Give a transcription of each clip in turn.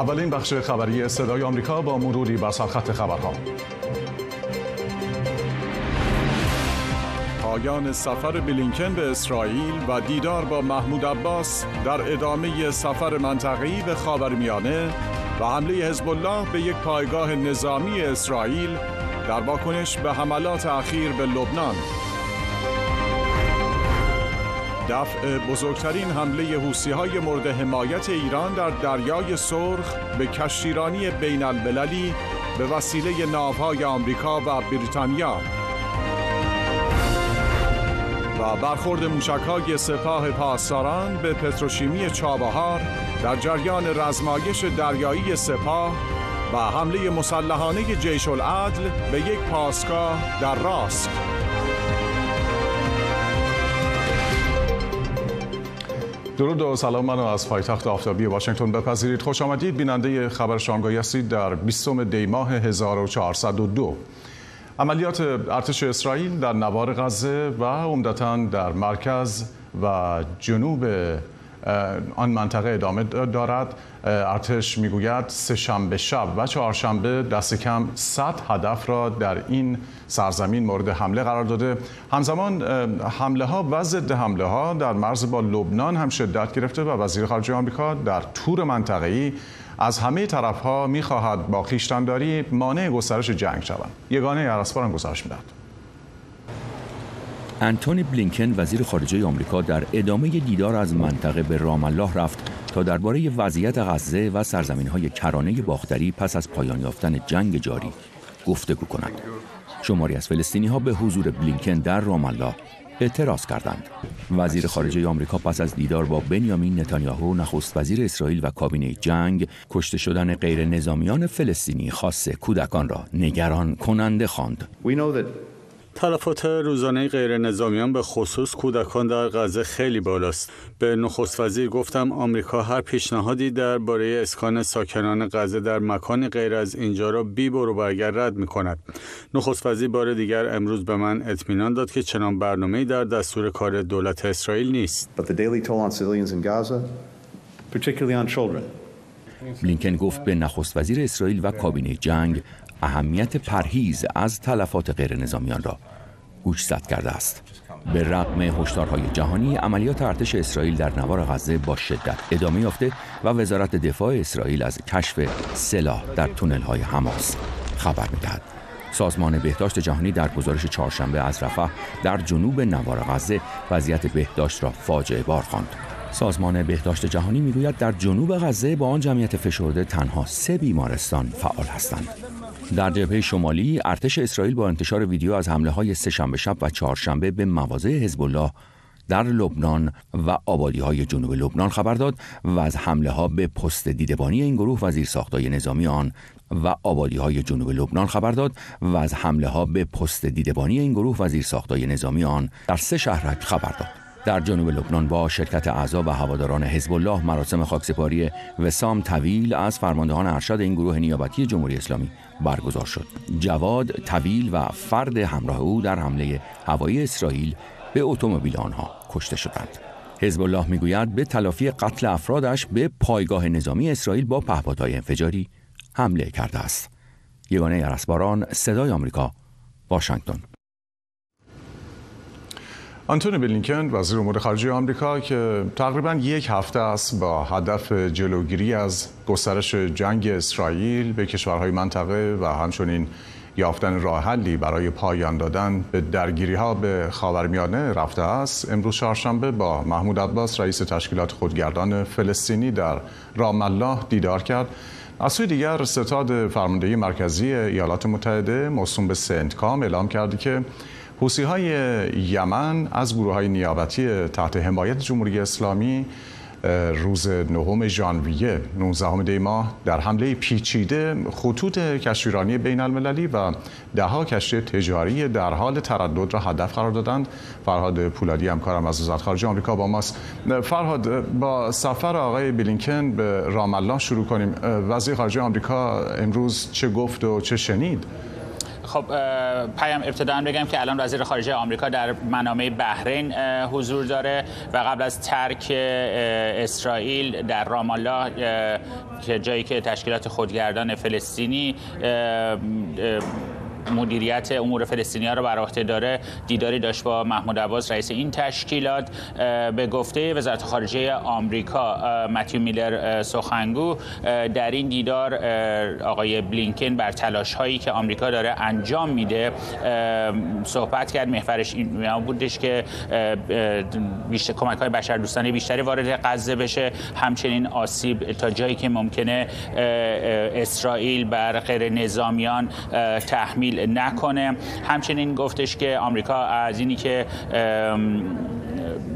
اولین بخش خبری صدای آمریکا با مروری بر سرخط خبرها. پایان سفر بلینکن به اسرائیل و دیدار با محمود عباس در ادامه سفر منطقه‌ای به خاورمیانه و حمله حزب الله به یک پایگاه نظامی اسرائیل در واکنش به حملات اخیر به لبنان. دفع بزرگترین حمله حوسی های مورد حمایت ایران در دریای سرخ به کشتیرانی بین المللی به وسیله ناوهای آمریکا و بریتانیا. و برخورد موشکهای سپاه پاسداران به پتروشیمی چابهار در جریان رزمایش دریایی سپاه و حمله مسلحانه جیش العدل به یک پاسگاه در راسک درود و سلام منو از پایتخت آفتابی واشنگتن بپذیرید. خوش آمدید. بیننده خبر شامگاهی هستید در 20 دی ماه 1402 عملیات ارتش اسرائیل در نوار غزه و عمدتا در مرکز و جنوب آن منطقه ادامه دارد. ارتش می‌گوید سه شنبه شب و چهارشنبه دست کم 100 هدف را در این سرزمین مورد حمله قرار داده. همزمان حمله ها و ضد حمله ها در مرز با لبنان هم شدت گرفته و وزیر خارجه آمریکا در تور منطقه‌ای از همه طرف ها می‌خواهد با خیشتنداری مانع گسترش جنگ شود. یگانه ارسپار گزارش می‌دهد. انتونی بلینکن وزیر خارجه آمریکا در ادامه دیدار از منطقه به رام الله رفت تا درباره وضعیت غزه و سرزمین های کرانه باختری پس از پایان یافتن جنگ جاری گفتگو کند. شماری از فلسطینی ها به حضور بلینکن در رام الله اعتراض کردند. وزیر خارجه آمریکا پس از دیدار با بنیامین نتانیاهو نخست وزیر اسرائیل و کابینه جنگ کشته شدن غیر نظامیان فلسطینی خاص کودکان را نگران کننده خواند. تلفات روزانه غیر نظامیان به خصوص کودکان در غزه خیلی بالاست. به نخست وزیر گفتم آمریکا هر پیشنهادی درباره اسکان ساکنان غزه در مکانی غیر از اینجا را بی برو برگر رد می کند. نخست وزیر بار دیگر امروز به من اطمینان داد که چنان برنامه‌ای در دستور کار دولت اسرائیل نیست. بلینکن گفت به نخست وزیر اسرائیل و کابینه جنگ اهمیت پرهیز از تلفات غیر نظامیان را گوشزد کرده است. به رغم هشدارهای جهانی عملیات ارتش اسرائیل در نوار غزه با شدت ادامه یافته و وزارت دفاع اسرائیل از کشف سلاح در تونل های حماس خبر می‌دهد. سازمان بهداشت جهانی در گزارش چهارشنبه از رفح در جنوب نوار غزه وضعیت بهداشت را فاجعه بار خواند. سازمان بهداشت جهانی می‌گوید در جنوب غزه با آن جمعیت فشرده تنها سه بیمارستان فعال هستند. در جبهه شمالی ارتش اسرائیل با انتشار ویدیو از حمله های سهشنبه شب و چهارشنبه به مواضع حزب الله در لبنان و آبادی های جنوب لبنان خبر داد و از حمله ها به پست دیدبانی این گروه و ساختای نظامی آن و آبادی های جنوب لبنان خبر داد و از حمله ها به پست دیدبانی این گروه و ساختای نظامی آن در سه شهرک خبر داد. در جنوب لبنان با شرکت اعضا و هواداران حزب الله مراسم خاکسپاری وسام طویل از فرماندهان ارشد این گروه نیابتی جمهوری اسلامی برگزار شد. جواد طویل و فرد همراه او در حمله هوایی اسرائیل به اتومبیل آنها کشته شدند. حزب الله می‌گوید به تلافی قتل افرادش به پایگاه نظامی اسرائیل با پهپادهای انفجاری حمله کرده است. یگانه ارسباران صدای آمریکا واشنگتن آنتونی بلینکن وزیر امور خارجه آمریکا که تقریبا یک هفته است با هدف جلوگیری از گسترش جنگ اسرائیل به کشورهای منطقه و همچنین یافتن راه حلی برای پایان دادن به درگیری ها به خاورمیانه رفته است. امروز چهارشنبه با محمود عباس رئیس تشکیلات خودگردان فلسطینی در رام الله دیدار کرد. از سوی دیگر ستاد فرماندهی مرکزی ایالات متحده موسوم به سنتکام اعلام کرده که حوسی های یمن از گروه های نیابتی تحت حمایت جمهوری اسلامی روز نهم ژانویه 19 دی ماه در حمله پیچیده خطوط کشتیرانی بین المللی و دهها کشتی تجاری در حال تردد را هدف قرار دادند. فرهاد پولادی همکارم از وزارت خارجه آمریکا با ماست. فرهاد با سفر آقای بلینکن به رام الله شروع کنیم. وزیر خارجه آمریکا امروز چه گفت و چه شنید؟ خب پیام ابتدا بگم که الان وزیر خارجه آمریکا در منامه بحرین حضور داره و قبل از ترک اسرائیل در رامالله که جایی که تشکیلات خودگردان فلسطینی مدیریت امور فلسطینیا رو بر عهده داره. دیداری داشت با محمود عباس رئیس این تشکیلات به گفته وزارت خارجه آمریکا متیو میلر سخنگو. در این دیدار آقای بلینکن بر تلاش هایی که آمریکا داره انجام میده صحبت کرد. محورش این بودش که بیشتر کمک های بشردوستانه بیشتری وارد غزه بشه. همچنین آسیب تا جایی که ممکنه اسرائیل بر غیر نظامیان تحمیل نکنه. همچنین گفتش که آمریکا از اینی که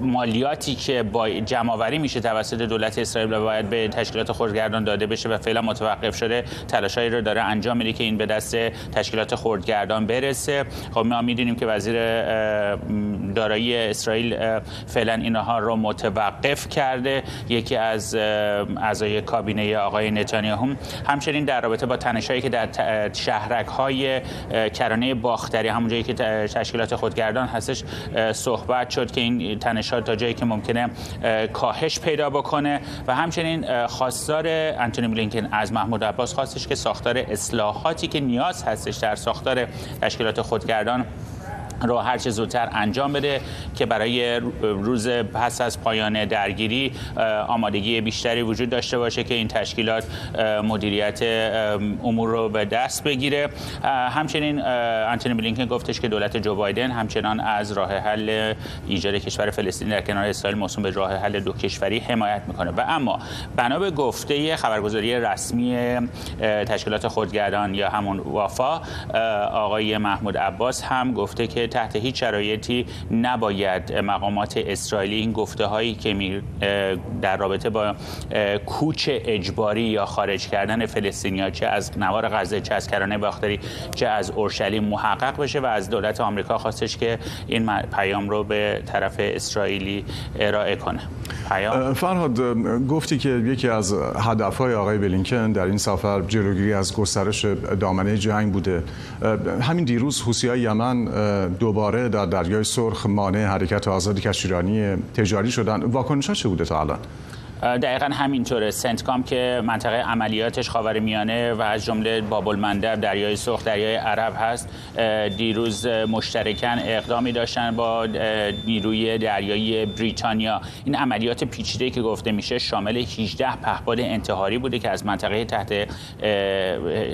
مالیاتی که با جمعآوری میشه توسط دولت اسرائیل باید به تشکیلات خردگردان داده بشه و فعلا متوقف شده تلاشایی رو داره انجام میده که این به دست تشکیلات خردگردان برسه. خب ما می‌دونیم که وزیر دارایی اسرائیل فعلا اینها رو متوقف کرده. یکی از اعضای کابینه آقای نتانیاهو همچنین در رابطه با تنشایی که در شهرک های کرانه باختری همون جایی که تشکیلات خودگردان هستش صحبت شد که این تنشات تا جایی که ممکنه کاهش پیدا بکنه و همچنین خواستار انتونی بلینکن از محمود عباس خواستش که ساختار اصلاحاتی که نیاز هستش در ساختار تشکیلات خودگردان رو هر چه زودتر انجام بده که برای روز پس از پایان درگیری آمادگی بیشتری وجود داشته باشه که این تشکیلات مدیریت امور رو به دست بگیره. همچنین انتونی بلینکن گفتش که دولت جو بایدن همچنان از راه حل ایجاد کشور فلسطین در کنار اسرائیل موسوم به راه حل دو کشوری حمایت می‌کنه. و اما بنا به گفته خبرگزاری رسمی تشکیلات خودگردان یا همون وافا آقای محمود عباس هم گفته که تحت هیچ شرایطی نباید مقامات اسرائیلی این گفته هایی که در رابطه با کوچ اجباری یا خارج کردن فلسطینیا چه از نوار غزه چه از کرانه باختری چه از اورشلیم محقق بشه و از دولت آمریکا خواستش که این پیام رو به طرف اسرائیلی ارائه کنه. فرهاد گفتی که یکی از هدفهای آقای بلینکن در این سفر جلوگیری از گسترش دامنه جنگ بوده. همین دیروز حوسی یمن دوباره در دریای سرخ مانع حرکت آزاد کشتیرانی تجاری شدن. واکنش چه بوده تا الان؟ دقیقا همینطوره. سنتکام که منطقه عملیاتش خاور میانه و از جمله بابل مندب دریای سرخ دریای عرب هست دیروز مشترکن اقدامی داشتن با نیروی دریایی بریتانیا. این عملیات پیچیده که گفته میشه شامل 18 پهپاد انتحاری بوده که از منطقه تحت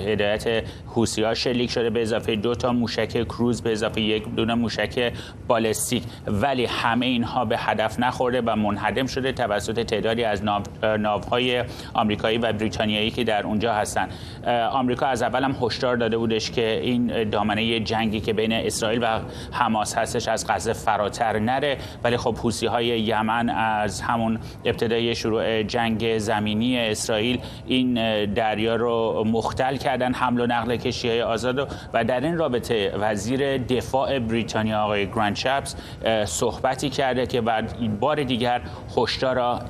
هدایت حوسی ها شلیک شده به اضافه دو تا موشک کروز به اضافه یک دونه موشک بالستیک. ولی همه اینها به هدف نخورده و منهدم شده توسط تعدادی از ناوهای آمریکایی و بریتانیایی که در اونجا هستن. آمریکا از اول هم هشدار داده بودش که این دامنه جنگی که بین اسرائیل و حماس هستش از غزه فراتر نره. ولی خب حوسی های یمن از همون ابتدای شروع جنگ زمینی اسرائیل این دریا رو مختل کردن حمل و نقل کشتی های آزاد و در این رابطه وزیر دفاع بریتانیا آقای گراند شپس صحبتی کرده که بعد بار دیگر هشدار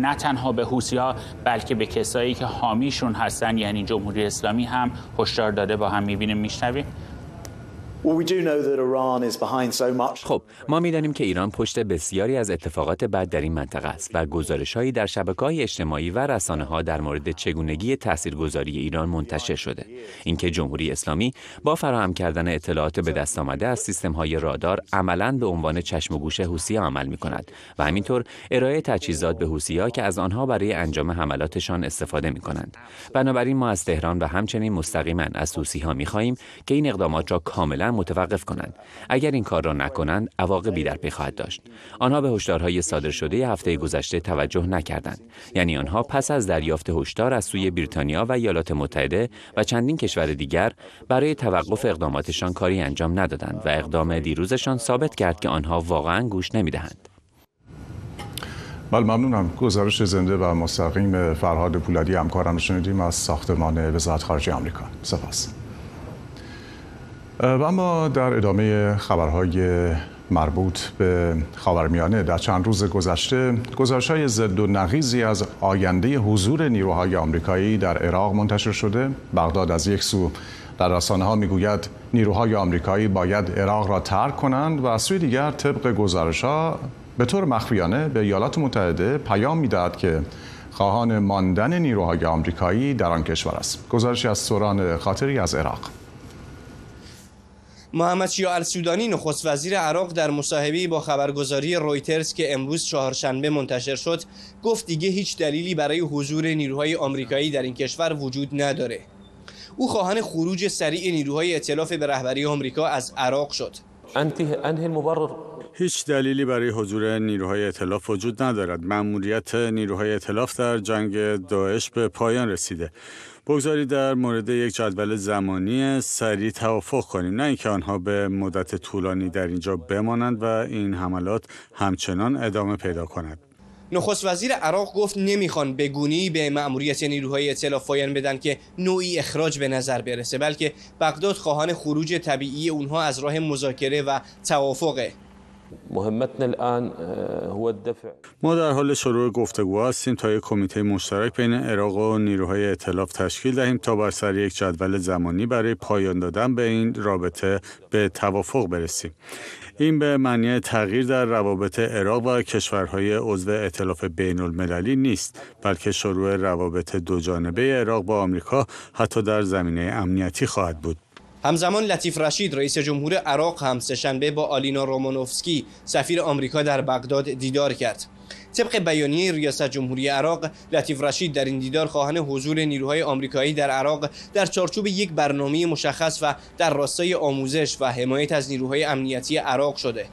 نه تنها به حوسی ها بلکه به کسایی که حامیشون هستن یعنی جمهوری اسلامی هم هشدار داده با هم می‌بینیم میشنویم. خب ما می‌دانیم که ایران پشت بسیاری از اتفاقات بد در این منطقه است و گزارش هایی در شبکه های اجتماعی و رسانه ها در مورد چگونگی تاثیرگذاری ایران منتشر شده. اینکه جمهوری اسلامی با فراهم کردن اطلاعات به دست آمده از سیستم های رادار عملا به عنوان چشم و گوش حوسی عمل می کند و همینطور ارائه تجهیزات به حوسی ها که از آنها برای انجام حملاتشان استفاده می کنند بنابراین ما از تهران و همچنین مستقیما از حوسی ها می خواهیم که این اقدامات را کاملا متوقف کنند. اگر این کار را نکنند عواقبی در پی خواهد داشت. آنها به هشدارهای صادر شده هفته گذشته توجه نکردند. یعنی آنها پس از دریافت هشدار از سوی بریتانیا و ایالات متحده و چندین کشور دیگر برای توقف اقداماتشان کاری انجام ندادند و اقدام دیروزشان ثابت کرد که آنها واقعا گوش نمی‌دهند. بله ممنونم. گزارش زنده و مستقیم فرهاد پولادی همکارم شنیدیم از ساختمان وزارت خارجه آمریکا. سپاس. و اما در ادامه خبرهای مربوط به خاورمیانه در چند روز گذشته گزارش های ضد و نقیزی از آینده حضور نیروهای آمریکایی در عراق منتشر شده. بغداد از یک سو در رسانه ها می‌گوید نیروهای آمریکایی باید عراق را ترک کنند و از سوی دیگر طبق گزارش ها به طور مخفیانه به ایالات متحده پیام می‌دهد که خواهان ماندن نیروهای آمریکایی در آن کشور است. گزارشی از سوران خاطری از عراق. محمد شیع السودانی نخست وزیر عراق در مصاحبه با خبرگزاری رویترز که امروز چهارشنبه منتشر شد گفت دیگه هیچ دلیلی برای حضور نیروهای آمریکایی در این کشور وجود نداره او خواهان خروج سریع نیروهای ائتلاف به رهبری آمریکا از عراق شد هیچ دلیلی برای حضور نیروهای اطلاف وجود ندارد. مأموریت نیروهای اطلاف در جنگ داعش به پایان رسیده. بگذارید در مورد یک جدول زمانی سریع توافق کنیم. نه اینکه آنها به مدت طولانی در اینجا بمانند و این حملات همچنان ادامه پیدا کند. نخست وزیر عراق گفت نمی‌خوان بگونی به مأموریت نیروهای اطلاف پایان بدن که نوعی اخراج به نظر برسه بلکه بغداد خواهان خروج طبیعی اونها از راه مذاکره و توافقه. مهمتنا الان هو الدفع. ما در حال شروع گفتگو هستیم تا یک کمیته مشترک بین عراق و نیروهای ائتلاف تشکیل دهیم تا بر سر یک جدول زمانی برای پایان دادن به این رابطه به توافق برسیم. این به معنی تغییر در روابط عراق و کشورهای عضو ائتلاف بین المللی نیست بلکه شروع روابط دو جانبه عراق با آمریکا حتی در زمینه امنیتی خواهد بود. همزمان لطیف رشید رئیس جمهور عراق هم سهشنبه با آلینا رومانوفسکی سفیر آمریکا در بغداد دیدار کرد. طبق بیانیه ریاست جمهوری عراق لطیف رشید در این دیدار خواهان حضور نیروهای آمریکایی در عراق در چارچوب یک برنامه مشخص و در راستای آموزش و حمایت از نیروهای امنیتی عراق شده.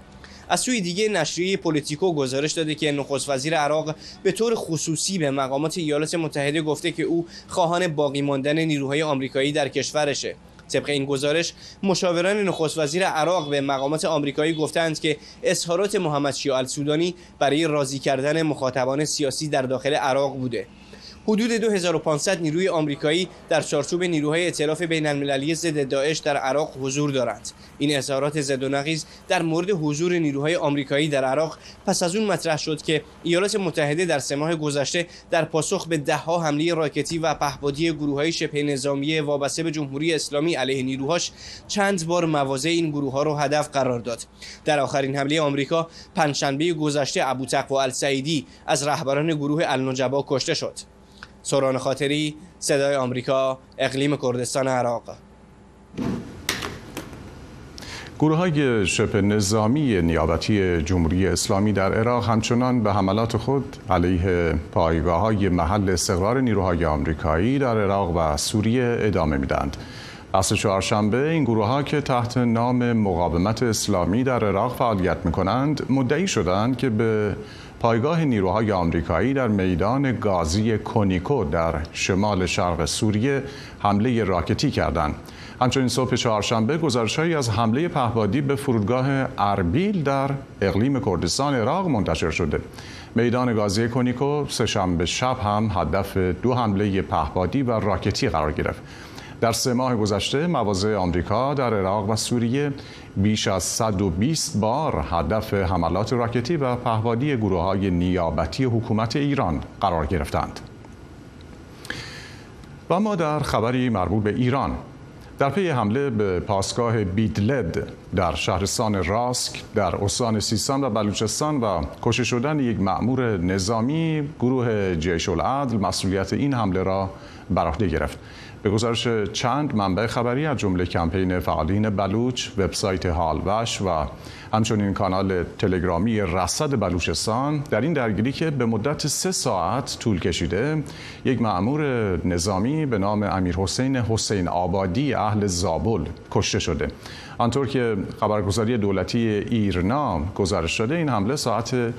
از سوی دیگه نشریه پولیتیکو گزارش داده که نخست وزیر عراق به طور خصوصی به مقامات ایالات متحده گفته که او خواهان باقی ماندن نیروهای آمریکایی در کشورشه. طبق این گزارش مشاوران نخست وزیر عراق به مقامات آمریکایی گفتند که اظهارات محمد شیع السودانی برای راضی کردن مخاطبان سیاسی در داخل عراق بوده. حدود 2500 نیروی آمریکایی در چارچوب نیروهای ائتلاف بین المللی ضد داعش در عراق حضور دارند. این اظهارات زد و نقیز در مورد حضور نیروهای آمریکایی در عراق پس از اون مطرح شد که ایالات متحده در سه ماه گذشته در پاسخ به دهها حمله راکتی و پهپادی گروههای شبه نظامی وابسته به جمهوری اسلامی علیه نیروهاش چند بار مواضع این گروه ها را هدف قرار داد. در آخرین حمله آمریکا پنجشنبه گذشته ابوتقوا السعیدی از رهبران گروه النجبا کشته شد. سوران خاطری صدای آمریکا اقلیم کردستان عراق گروه های شبه نظامی نیابتی جمهوری اسلامی در عراق همچنان به حملات خود علیه پایگاه های محل استقرار نیروهای آمریکایی در عراق و سوریه ادامه میدند. پس چهارشنبه این گروه ها که تحت نام مقاومت اسلامی در عراق فعالیت می کنند مدعی شدند که به پایگاه نیروهای آمریکایی در میدان گازی کونیکو در شمال شرق سوریه حمله راکتی کردند. همچنین صبح چهارشنبه گزارشهایی از حمله پهبادی به فرودگاه اربیل در اقلیم کردستان عراق منتشر شده. میدان گازی کونیکو سهشنبه شب هم هدف دو حمله پهبادی و راکتی قرار گرفت. در سه ماه گذشته مواضع آمریکا در عراق و سوریه بیش از 120 بار هدف حملات راکتی و پهبادی گروه های نیابتی حکومت ایران قرار گرفتند. و ما در خبری مربوط به ایران در پی حمله به پاسگاه بیدلد در شهرستان راسک در استان سیستان و بلوچستان و کشته شدن یک مأمور نظامی گروه جیش العدل مسئولیت این حمله را بر عهده گرفت به گزارش چند منبع خبری از جمله کمپین فعالین بلوچ، وبسایت هالوش و همچنین کانال تلگرامی رصد بلوچستان در این درگیری که به مدت سه ساعت طول کشیده یک معمور نظامی به نام امیر حسین حسین آبادی اهل زابل کشته شده. آنطور که خبرگزاری دولتی ایرنا گزارش شده این حمله ساعت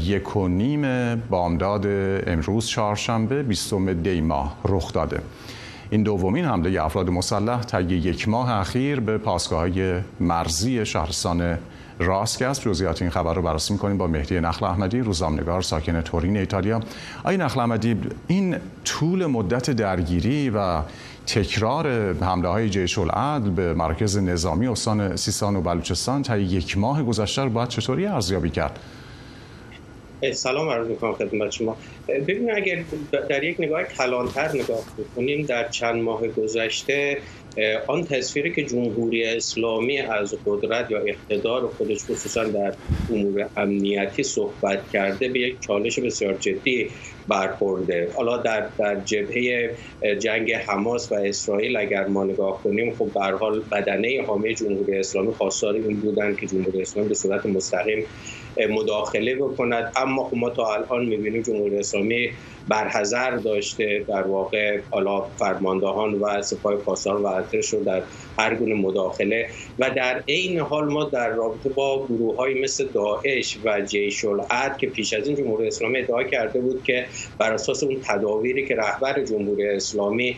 یک و نیم بامداد امروز چهارشنبه بیستم دی ماه رخ داده. این دومین حمله افراد مسلح طی یک ماه اخیر به پاسگاه مرزی شهرستان راست است جزئیات این خبر رو بررسی می‌کنیم با مهدی نخل احمدی روزنامه‌نگار ساکن تورین ایتالیا آقای نخل احمدی این طول مدت درگیری و تکرار حمله های جیش العدل به مرکز نظامی استان سیستان و بلوچستان تا یک ماه گذشته رو باید چطوری ارزیابی کرد؟ سلام عرض می‌کنم خدمت شما. ببینید اگر در یک نگاه کلانتر نگاه بکنیم در چند ماه گذشته آن تصویری که جمهوری اسلامی از قدرت یا اقتدار خودش خصوصا در امور امنیتی صحبت کرده به یک چالش بسیار جدی برخورده. حالا در در جبهه جنگ حماس و اسرائیل اگر ما نگاه کنیم خب به حال بدنه حامی جمهوری اسلامی خواستار این بودن که جمهوری اسلامی به صورت مستقیم مداخله بکند. اما خب ما تا الان می‌بینیم جمهوری اسلامی برحضر داشته در واقع. حالا فرماندهان و سپاه پاسدار و ارتش رو در هر گونه مداخله. و در عین حال ما در رابطه با گروه های مثل داعش و جیش العد که پیش از این جمهوری اسلامی ادعا کرده بود که بر اساس اون تداویری که رهبر جمهوری اسلامی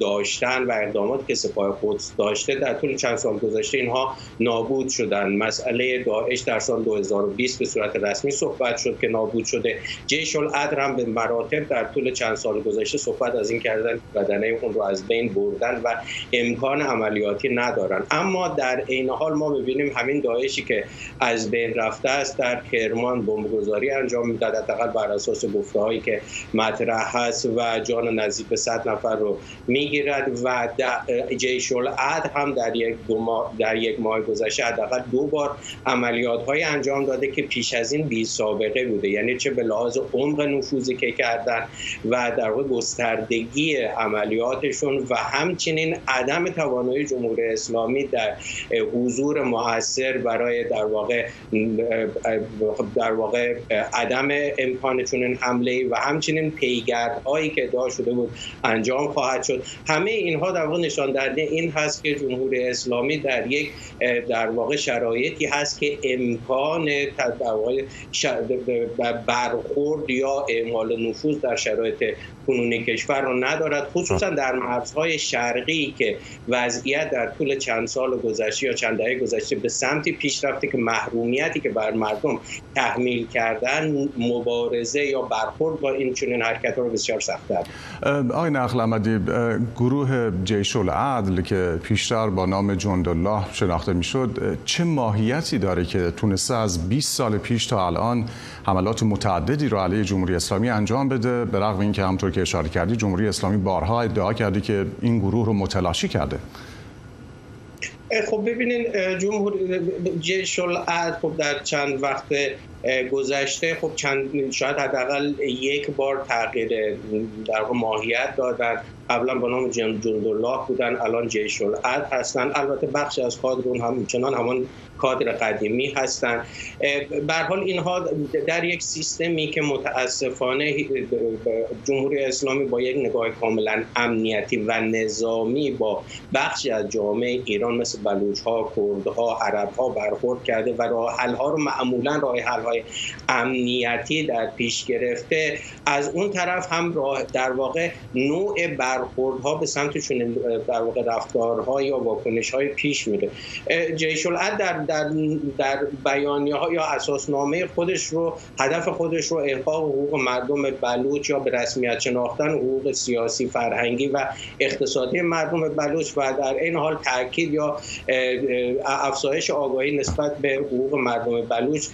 داشتن و اقدامات که سپاه قدس داشته در طول چند سال گذشته اینها نابود شدن. مسئله داعش در سال 2020 به صورت رسمی صحبت شد که نابود شده. جیش العدل هم به مراتب در طول چند سال گذشته صحبت از این کردن بدنه اون رو از بین بردن و امکان عملیاتی ندارن. اما در عین حال ما می‌بینیم همین داعشی که از بین رفته است در کرمان بمبگذاری انجام می‌داد حداقل بر اساس گفته هایی که مطرح هست و جان نزدیک به 100 نفر رو می‌گیرد و جیش العد هم در یک دو ماه در یک ماه گذشته حداقل دو بار عملیات های انجام داده که پیش از این بی سابقه بوده. یعنی چه به لحاظ عمق نفوذی که کردن و در واقع گستردگی عملیاتشون و همچنین عدم توانایی جمهوری اسلامی در حضور موثر برای در واقع در واقع عدم امکان چنین حمله و همچنین پیگردهایی که ادعا شده بود انجام خواهد شد. همه اینها در واقع نشان دهنده این هست که جمهوری اسلامی در یک در واقع شرایطی هست که امکان در واقع برخورد یا اعمال نفوذ در شرایط کنونی کشور رو ندارد خصوصا در مرزهای شرقی که وضعیت در طول چند سال گذشته یا چند دهه گذشته به سمتی پیش رفته که محرومیتی که بر مردم تحمیل کردن مبارزه یا برخورد با این چنین حرکت رو بسیار سخت‌تر آقای نقل احمدی گروه جیش العدل که پیشتر با نام جندالله شناخته می‌شد چه ماهیتی داره که تونسته از 20 سال پیش تا الان حملات متعددی رو علیه جمهوری اسلامی انجام بده. به رغم اینکه همطور که اشاره کردی جمهوری اسلامی بارها ادعا کرده که این گروه رو متلاشی کرده. خب ببینین جمهور جیش خب در چند وقت گذشته خب چند شاید حداقل یک بار تغییر در ماهیت دادن. قبلا با نام جندالله بودن الان جیش العد هستن. البته بخش از کادر اون هم چنان همان کادر قدیمی هستن. به حال اینها در یک سیستمی که متاسفانه جمهوری اسلامی با یک نگاه کاملا امنیتی و نظامی با بخشی از جامعه ایران مثل بلوچ ها، کرد ها، عرب ها برخورد کرده و راه حل ها رو معمولا راه حل های امنیتی در پیش گرفته از اون طرف هم در واقع نوع برخوردها به سمت چون در واقع رفتارها یا واکنش های پیش میره. جیش در در در بیانیه ها یا اساسنامه خودش رو هدف خودش رو احقاق حقوق مردم بلوچ یا به رسمیت شناختن حقوق سیاسی فرهنگی و اقتصادی مردم بلوچ و در این حال تاکید یا افزایش آگاهی نسبت به حقوق مردم بلوچ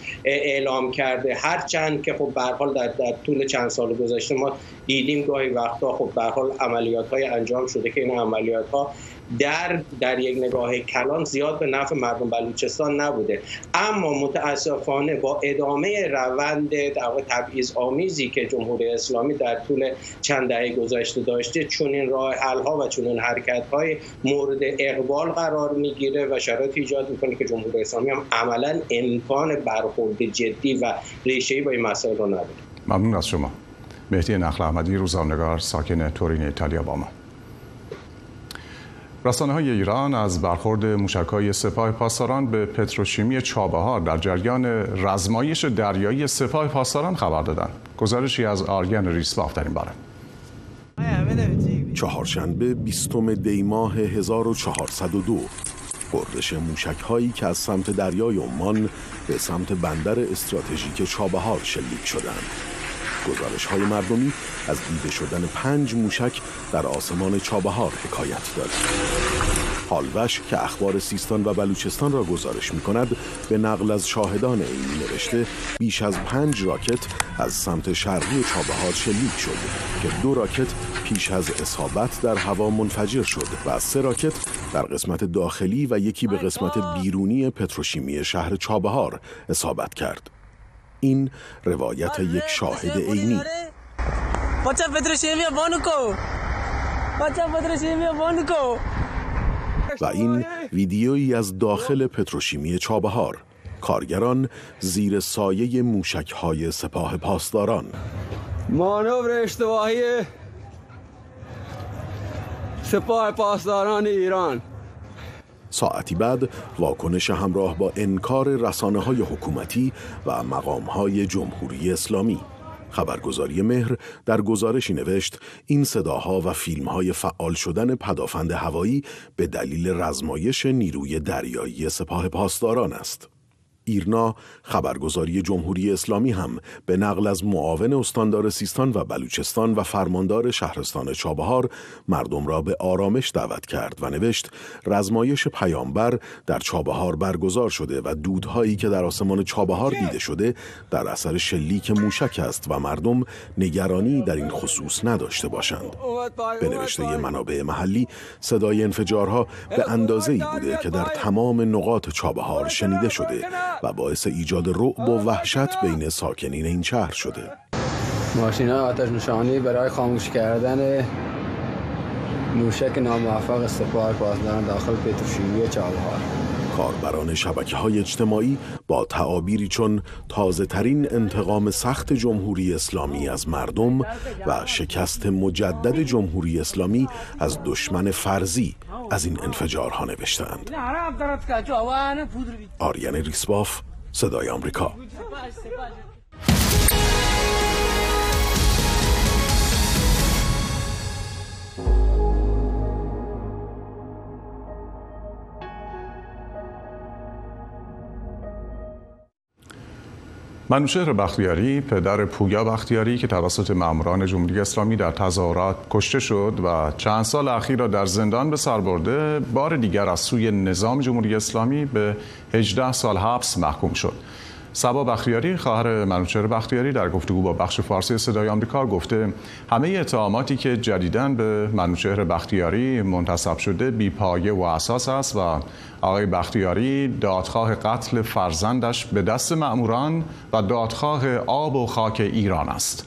اعلام کرده. هرچند که خب به حال در, در طول چند سال گذشته ما دیدیم گاهی وقتا خب به حال عملیات های انجام شده که این عملیات ها در در یک نگاه کلان زیاد به نفع مردم بلوچستان نبوده. اما متاسفانه با ادامه روند در تبعیض آمیزی که جمهوری اسلامی در طول چند دهه گذشته داشته چون این راه حل ها و چون این حرکت های مورد اقبال قرار می‌گیره و شرایط ایجاد می‌کنه که جمهوری اسلامی هم عملا امکان برخورد جدی و ریشه‌ای با این مسائل رو نداره. ممنون از شما. مهدی نخل احمدی روزنامه‌نگار ساکن تورین ایتالیا با ما رسانه های ایران از برخورد موشکهای سپاه پاسداران به پتروشیمی چابهار در جریان رزمایش دریایی سپاه پاسداران خبر دادند. گزارشی از آرگن ریسواف در این باره. چهارشنبه بیستم دی ماه 1402 قردش موشک هایی که از سمت دریای عمان به سمت بندر استراتژیک چابهار شلیک شدند. گزارش های مردمی از دیده شدن پنج موشک در آسمان چابهار حکایت دارد. حالوش که اخبار سیستان و بلوچستان را گزارش می کند به نقل از شاهدان این نوشته بیش از پنج راکت از سمت شرقی چابهار شلیک شد که دو راکت پیش از اصابت در هوا منفجر شد و سه راکت در قسمت داخلی و یکی به قسمت بیرونی پتروشیمی شهر چابهار اصابت کرد این روایت یک شاهد عینی. و این ویدیویی از داخل پتروشیمی چابهار. کارگران زیر سایه موشک های سپاه پاسداران. مانور اشتباهی سپاه پاسداران ایران. ساعتی بعد واکنش همراه با انکار رسانه های حکومتی و مقام های جمهوری اسلامی خبرگزاری مهر در گزارشی نوشت این صداها و فیلم های فعال شدن پدافند هوایی به دلیل رزمایش نیروی دریایی سپاه پاسداران است. ایرنا خبرگزاری جمهوری اسلامی هم به نقل از معاون استاندار سیستان و بلوچستان و فرماندار شهرستان چابهار مردم را به آرامش دعوت کرد و نوشت رزمایش پیامبر در چابهار برگزار شده و دودهایی که در آسمان چابهار دیده شده در اثر شلیک موشک است و مردم نگرانی در این خصوص نداشته باشند. به نوشته منابع محلی صدای انفجارها به اندازه ای بوده که در تمام نقاط چابهار شنیده شده. و باعث ایجاد رعب و وحشت بین ساکنین این شهر شده. ماشین آتش نشانی برای خاموش کردن موشک ناموفق سپاه پاسداران داخل پتروشیمی چابهار. کاربران شبکه های اجتماعی با تعابیری چون تازه ترین انتقام سخت جمهوری اسلامی از مردم و شکست مجدد جمهوری اسلامی از دشمن فرضی از این انفجارها نوشتند آریان ریسباف صدای آمریکا. منوشهر بختیاری پدر پویا بختیاری که توسط ماموران جمهوری اسلامی در تظاهرات کشته شد و چند سال اخیر را در زندان به سر برده بار دیگر از سوی نظام جمهوری اسلامی به 18 سال حبس محکوم شد. سبا بختیاری خواهر منوچهر بختیاری در گفتگو با بخش فارسی صدای آمریکا گفته همه اتهاماتی که جدیدن به منوچهر بختیاری منتصب شده بیپایه و اساس است و آقای بختیاری دادخواه قتل فرزندش به دست مأموران و دادخواه آب و خاک ایران است.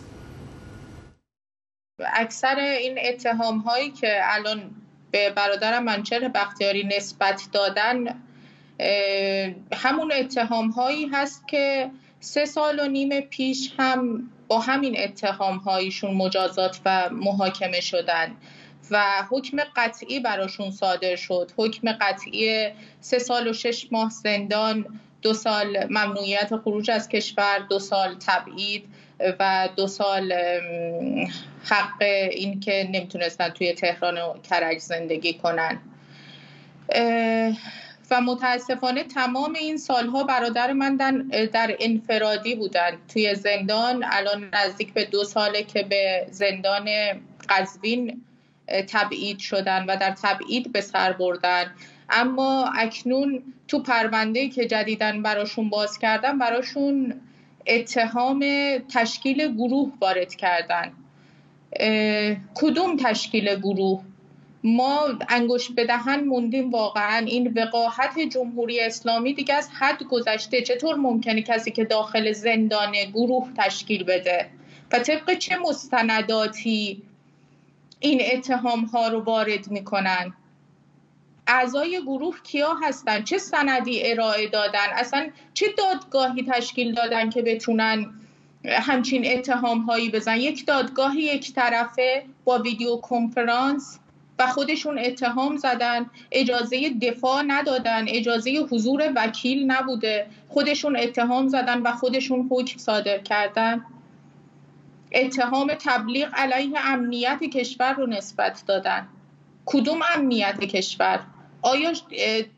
اکثر این اتهام هایی که الان به برادرم منچر بختیاری نسبت دادن همون اتهام هایی هست که سه سال و نیم پیش هم با همین اتهام هایشون مجازات و محاکمه شدن و حکم قطعی براشون صادر شد. حکم قطعی سه سال و شش ماه زندان دو سال ممنوعیت خروج از کشور دو سال تبعید و دو سال حق این که نمی‌تونستن توی تهران و کرج زندگی کنن. و متاسفانه تمام این سالها برادر من در انفرادی بودن. توی زندان الان نزدیک به دو ساله که به زندان قزوین تبعید شدن و در تبعید به سر بردن. اما اکنون تو پرونده که جدیدن براشون باز کردن براشون اتهام تشکیل گروه وارد کردن. کدوم تشکیل گروه؟ ما انگوش به دهن موندیم واقعا. این وقاحت جمهوری اسلامی دیگه از حد گذشته چطور ممکنه کسی که داخل زندان گروه تشکیل بده؟ و طبق چه مستنداتی این اتهام ها رو وارد می‌کنن؟ اعضای گروه کیا هستن؟ چه سندی ارائه دادن؟ اصلا چه دادگاهی تشکیل دادن که بتونن همچین اتهام هایی بزن یک دادگاه یک طرفه با ویدیو کنفرانس و خودشون اتهام زدن اجازه دفاع ندادن اجازه حضور وکیل نبوده. خودشون اتهام زدن و خودشون حکم صادر کردن. اتهام تبلیغ علیه امنیت کشور رو نسبت دادن. کدوم امنیت کشور؟ آیا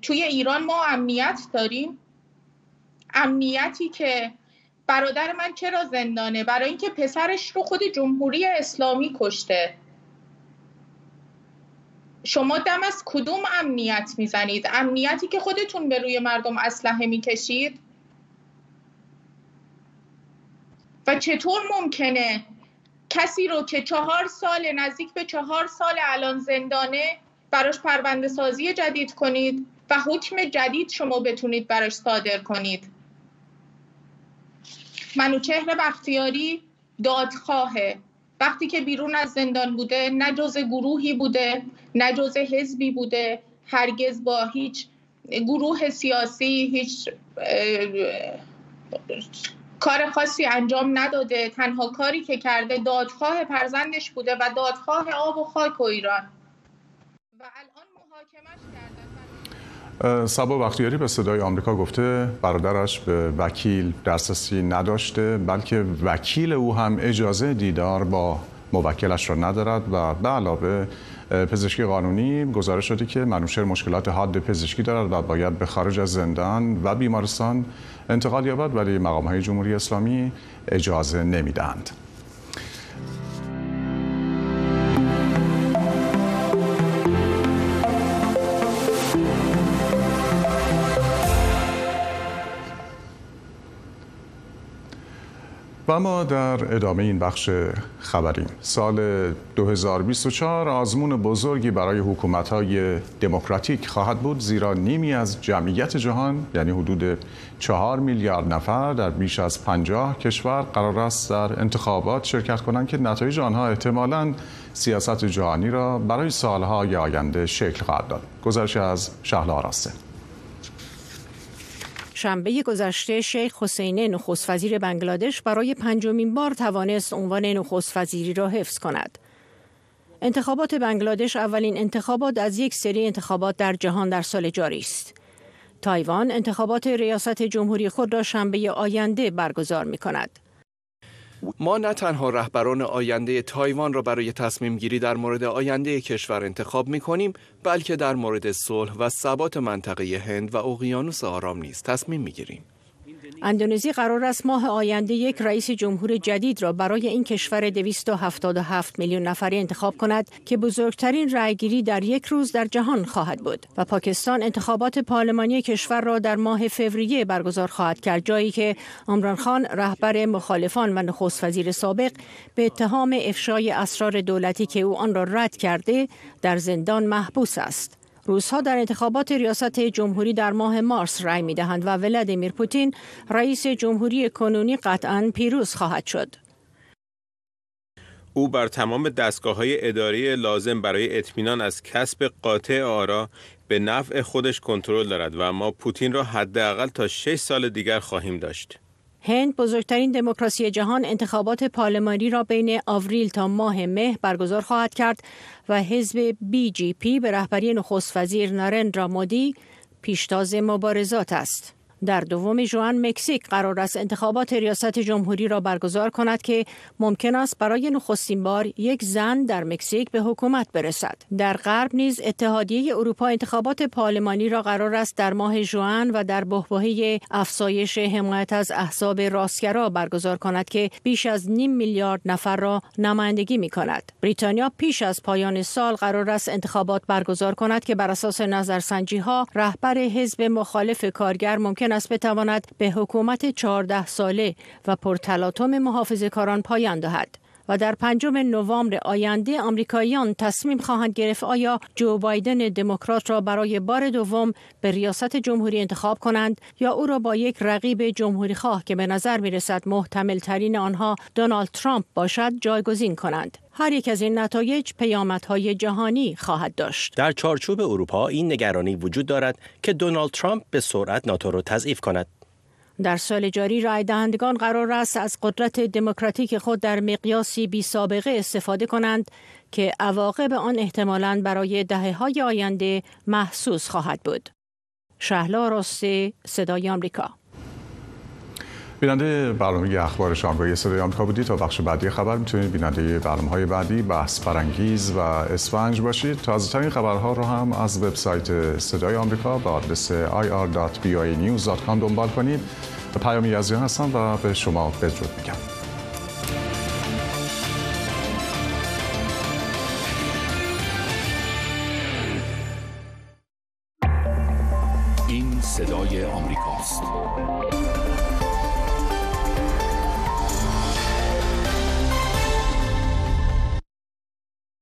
توی ایران ما امنیت داریم؟ امنیتی که برادر من چرا زندانه؟ برای اینکه پسرش رو خود جمهوری اسلامی کشته. شما دم از کدوم امنیت می‌زنید؟ امنیتی که خودتون به روی مردم اسلحه می‌کشید؟ و چطور ممکنه کسی رو که چهار سال نزدیک به چهار سال الان زندانه براش پرونده سازی جدید کنید و حکم جدید شما بتونید براش صادر کنید؟ منوچهر بختیاری دادخواهه وقتی که بیرون از زندان بوده نه جز گروهی بوده نه جز حزبی بوده هرگز با هیچ گروه سیاسی هیچ کار خاصی انجام نداده. تنها کاری که کرده دادخواه پرزندش بوده و دادخواه آب و خاک و ایران. و سبا بختیاری به صدای آمریکا گفته برادرش به وکیل دسترسی نداشته بلکه وکیل او هم اجازه دیدار با موکلش را ندارد و به علاوه پزشکی قانونی گزارش شده که منوشر مشکلات حاد پزشکی دارد و باید به خارج از زندان و بیمارستان انتقال یابد ولی مقام های جمهوری اسلامی اجازه نمی‌دهند. و ما در ادامه این بخش خبریم. سال 2024 آزمون بزرگی برای حکومت‌های دموکراتیک خواهد بود زیرا نیمی از جمعیت جهان یعنی حدود چهار میلیارد نفر در بیش از پنجاه کشور قرار است در انتخابات شرکت کنند که نتایج آنها احتمالاً سیاست جهانی را برای سالهای آینده شکل خواهد داد. گزارش از شهلا آراسته شنبه گذشته شیخ حسینه نخست وزیر بنگلادش برای پنجمین بار توانست عنوان نخست وزیری را حفظ کند. انتخابات بنگلادش اولین انتخابات از یک سری انتخابات در جهان در سال جاری است. تایوان انتخابات ریاست جمهوری خود را شنبه آینده برگزار می کند. ما نه تنها رهبران آینده تایوان را برای تصمیم گیری در مورد آینده کشور انتخاب می کنیم بلکه در مورد صلح و ثبات منطقه هند و اقیانوس آرام نیز تصمیم می گیریم. اندونزی قرار است ماه آینده یک رئیس جمهور جدید را برای این کشور 277 میلیون نفری انتخاب کند که بزرگترین رأیگیری در یک روز در جهان خواهد بود و پاکستان انتخابات پارلمانی کشور را در ماه فوریه برگزار خواهد کرد جایی که عمران خان رهبر مخالفان و نخست وزیر سابق به اتهام افشای اسرار دولتی که او آن را رد کرده در زندان محبوس است. روزها در انتخابات ریاست جمهوری در ماه مارس رأی می دهند و ولادیمیر پوتین رئیس جمهوری کنونی قطعا پیروز خواهد شد. او بر تمام دستگاه های اداری لازم برای اطمینان از کسب قاطع آرا به نفع خودش کنترل دارد و ما پوتین را حداقل تا 6 سال دیگر خواهیم داشت. هند بزرگترین دموکراسی جهان انتخابات پارلمانی را بین آوریل تا ماه مه برگزار خواهد کرد و حزب بی جی پی به رهبری نخست وزیر نارندرا مودی پیشتاز مبارزات است. در دوم ژوئن مکزیک قرار است انتخابات ریاست جمهوری را برگزار کند که ممکن است برای نخستین بار یک زن در مکزیک به حکومت برسد. در غرب نیز اتحادیه اروپا انتخابات پارلمانی را قرار است در ماه ژوئن و در بحبوحه افزایش حمایت از احزاب راستگرا برگزار کند که بیش از نیم میلیارد نفر را نمایندگی می کند. بریتانیا پیش از پایان سال قرار است انتخابات برگزار کند که بر اساس نظرسنجی ها رهبر حزب مخالف کارگر ممکن ممکن است بتواند به حکومت 14 ساله و پرتلاطم محافظه کاران پایان دهد. و در پنجم نوامبر آینده آمریکاییان تصمیم خواهند گرفت آیا جو بایدن دموکرات را برای بار دوم به ریاست جمهوری انتخاب کنند یا او را با یک رقیب جمهوری خواه که به نظر می رسد محتمل ترین آنها دونالد ترامپ باشد جایگزین کنند هر یک از این نتایج پیامدهای جهانی خواهد داشت. در چارچوب اروپا این نگرانی وجود دارد که دونالد ترامپ به سرعت ناتو را تضعیف کند. در سال جاری رای دهندگان قرار است از قدرت دموکراتیک خود در مقیاسی بی سابقه استفاده کنند که عواقب آن احتمالاً برای دهه های آینده محسوس خواهد بود. شهلا راسته صدای آمریکا بیننده برنامه اخبار شامگاهی صدای آمریکا بودید. تا بخش بعدی خبر می‌تونید بیننده برنامه های بعدی بحث فرانگیز و اسفنج باشید. تازه ترین خبرها رو هم از وبسایت صدای آمریکا به آدرس ir.voanews.com دنبال کنید. پیامی یزیان هستم و به شما بدرود میگم.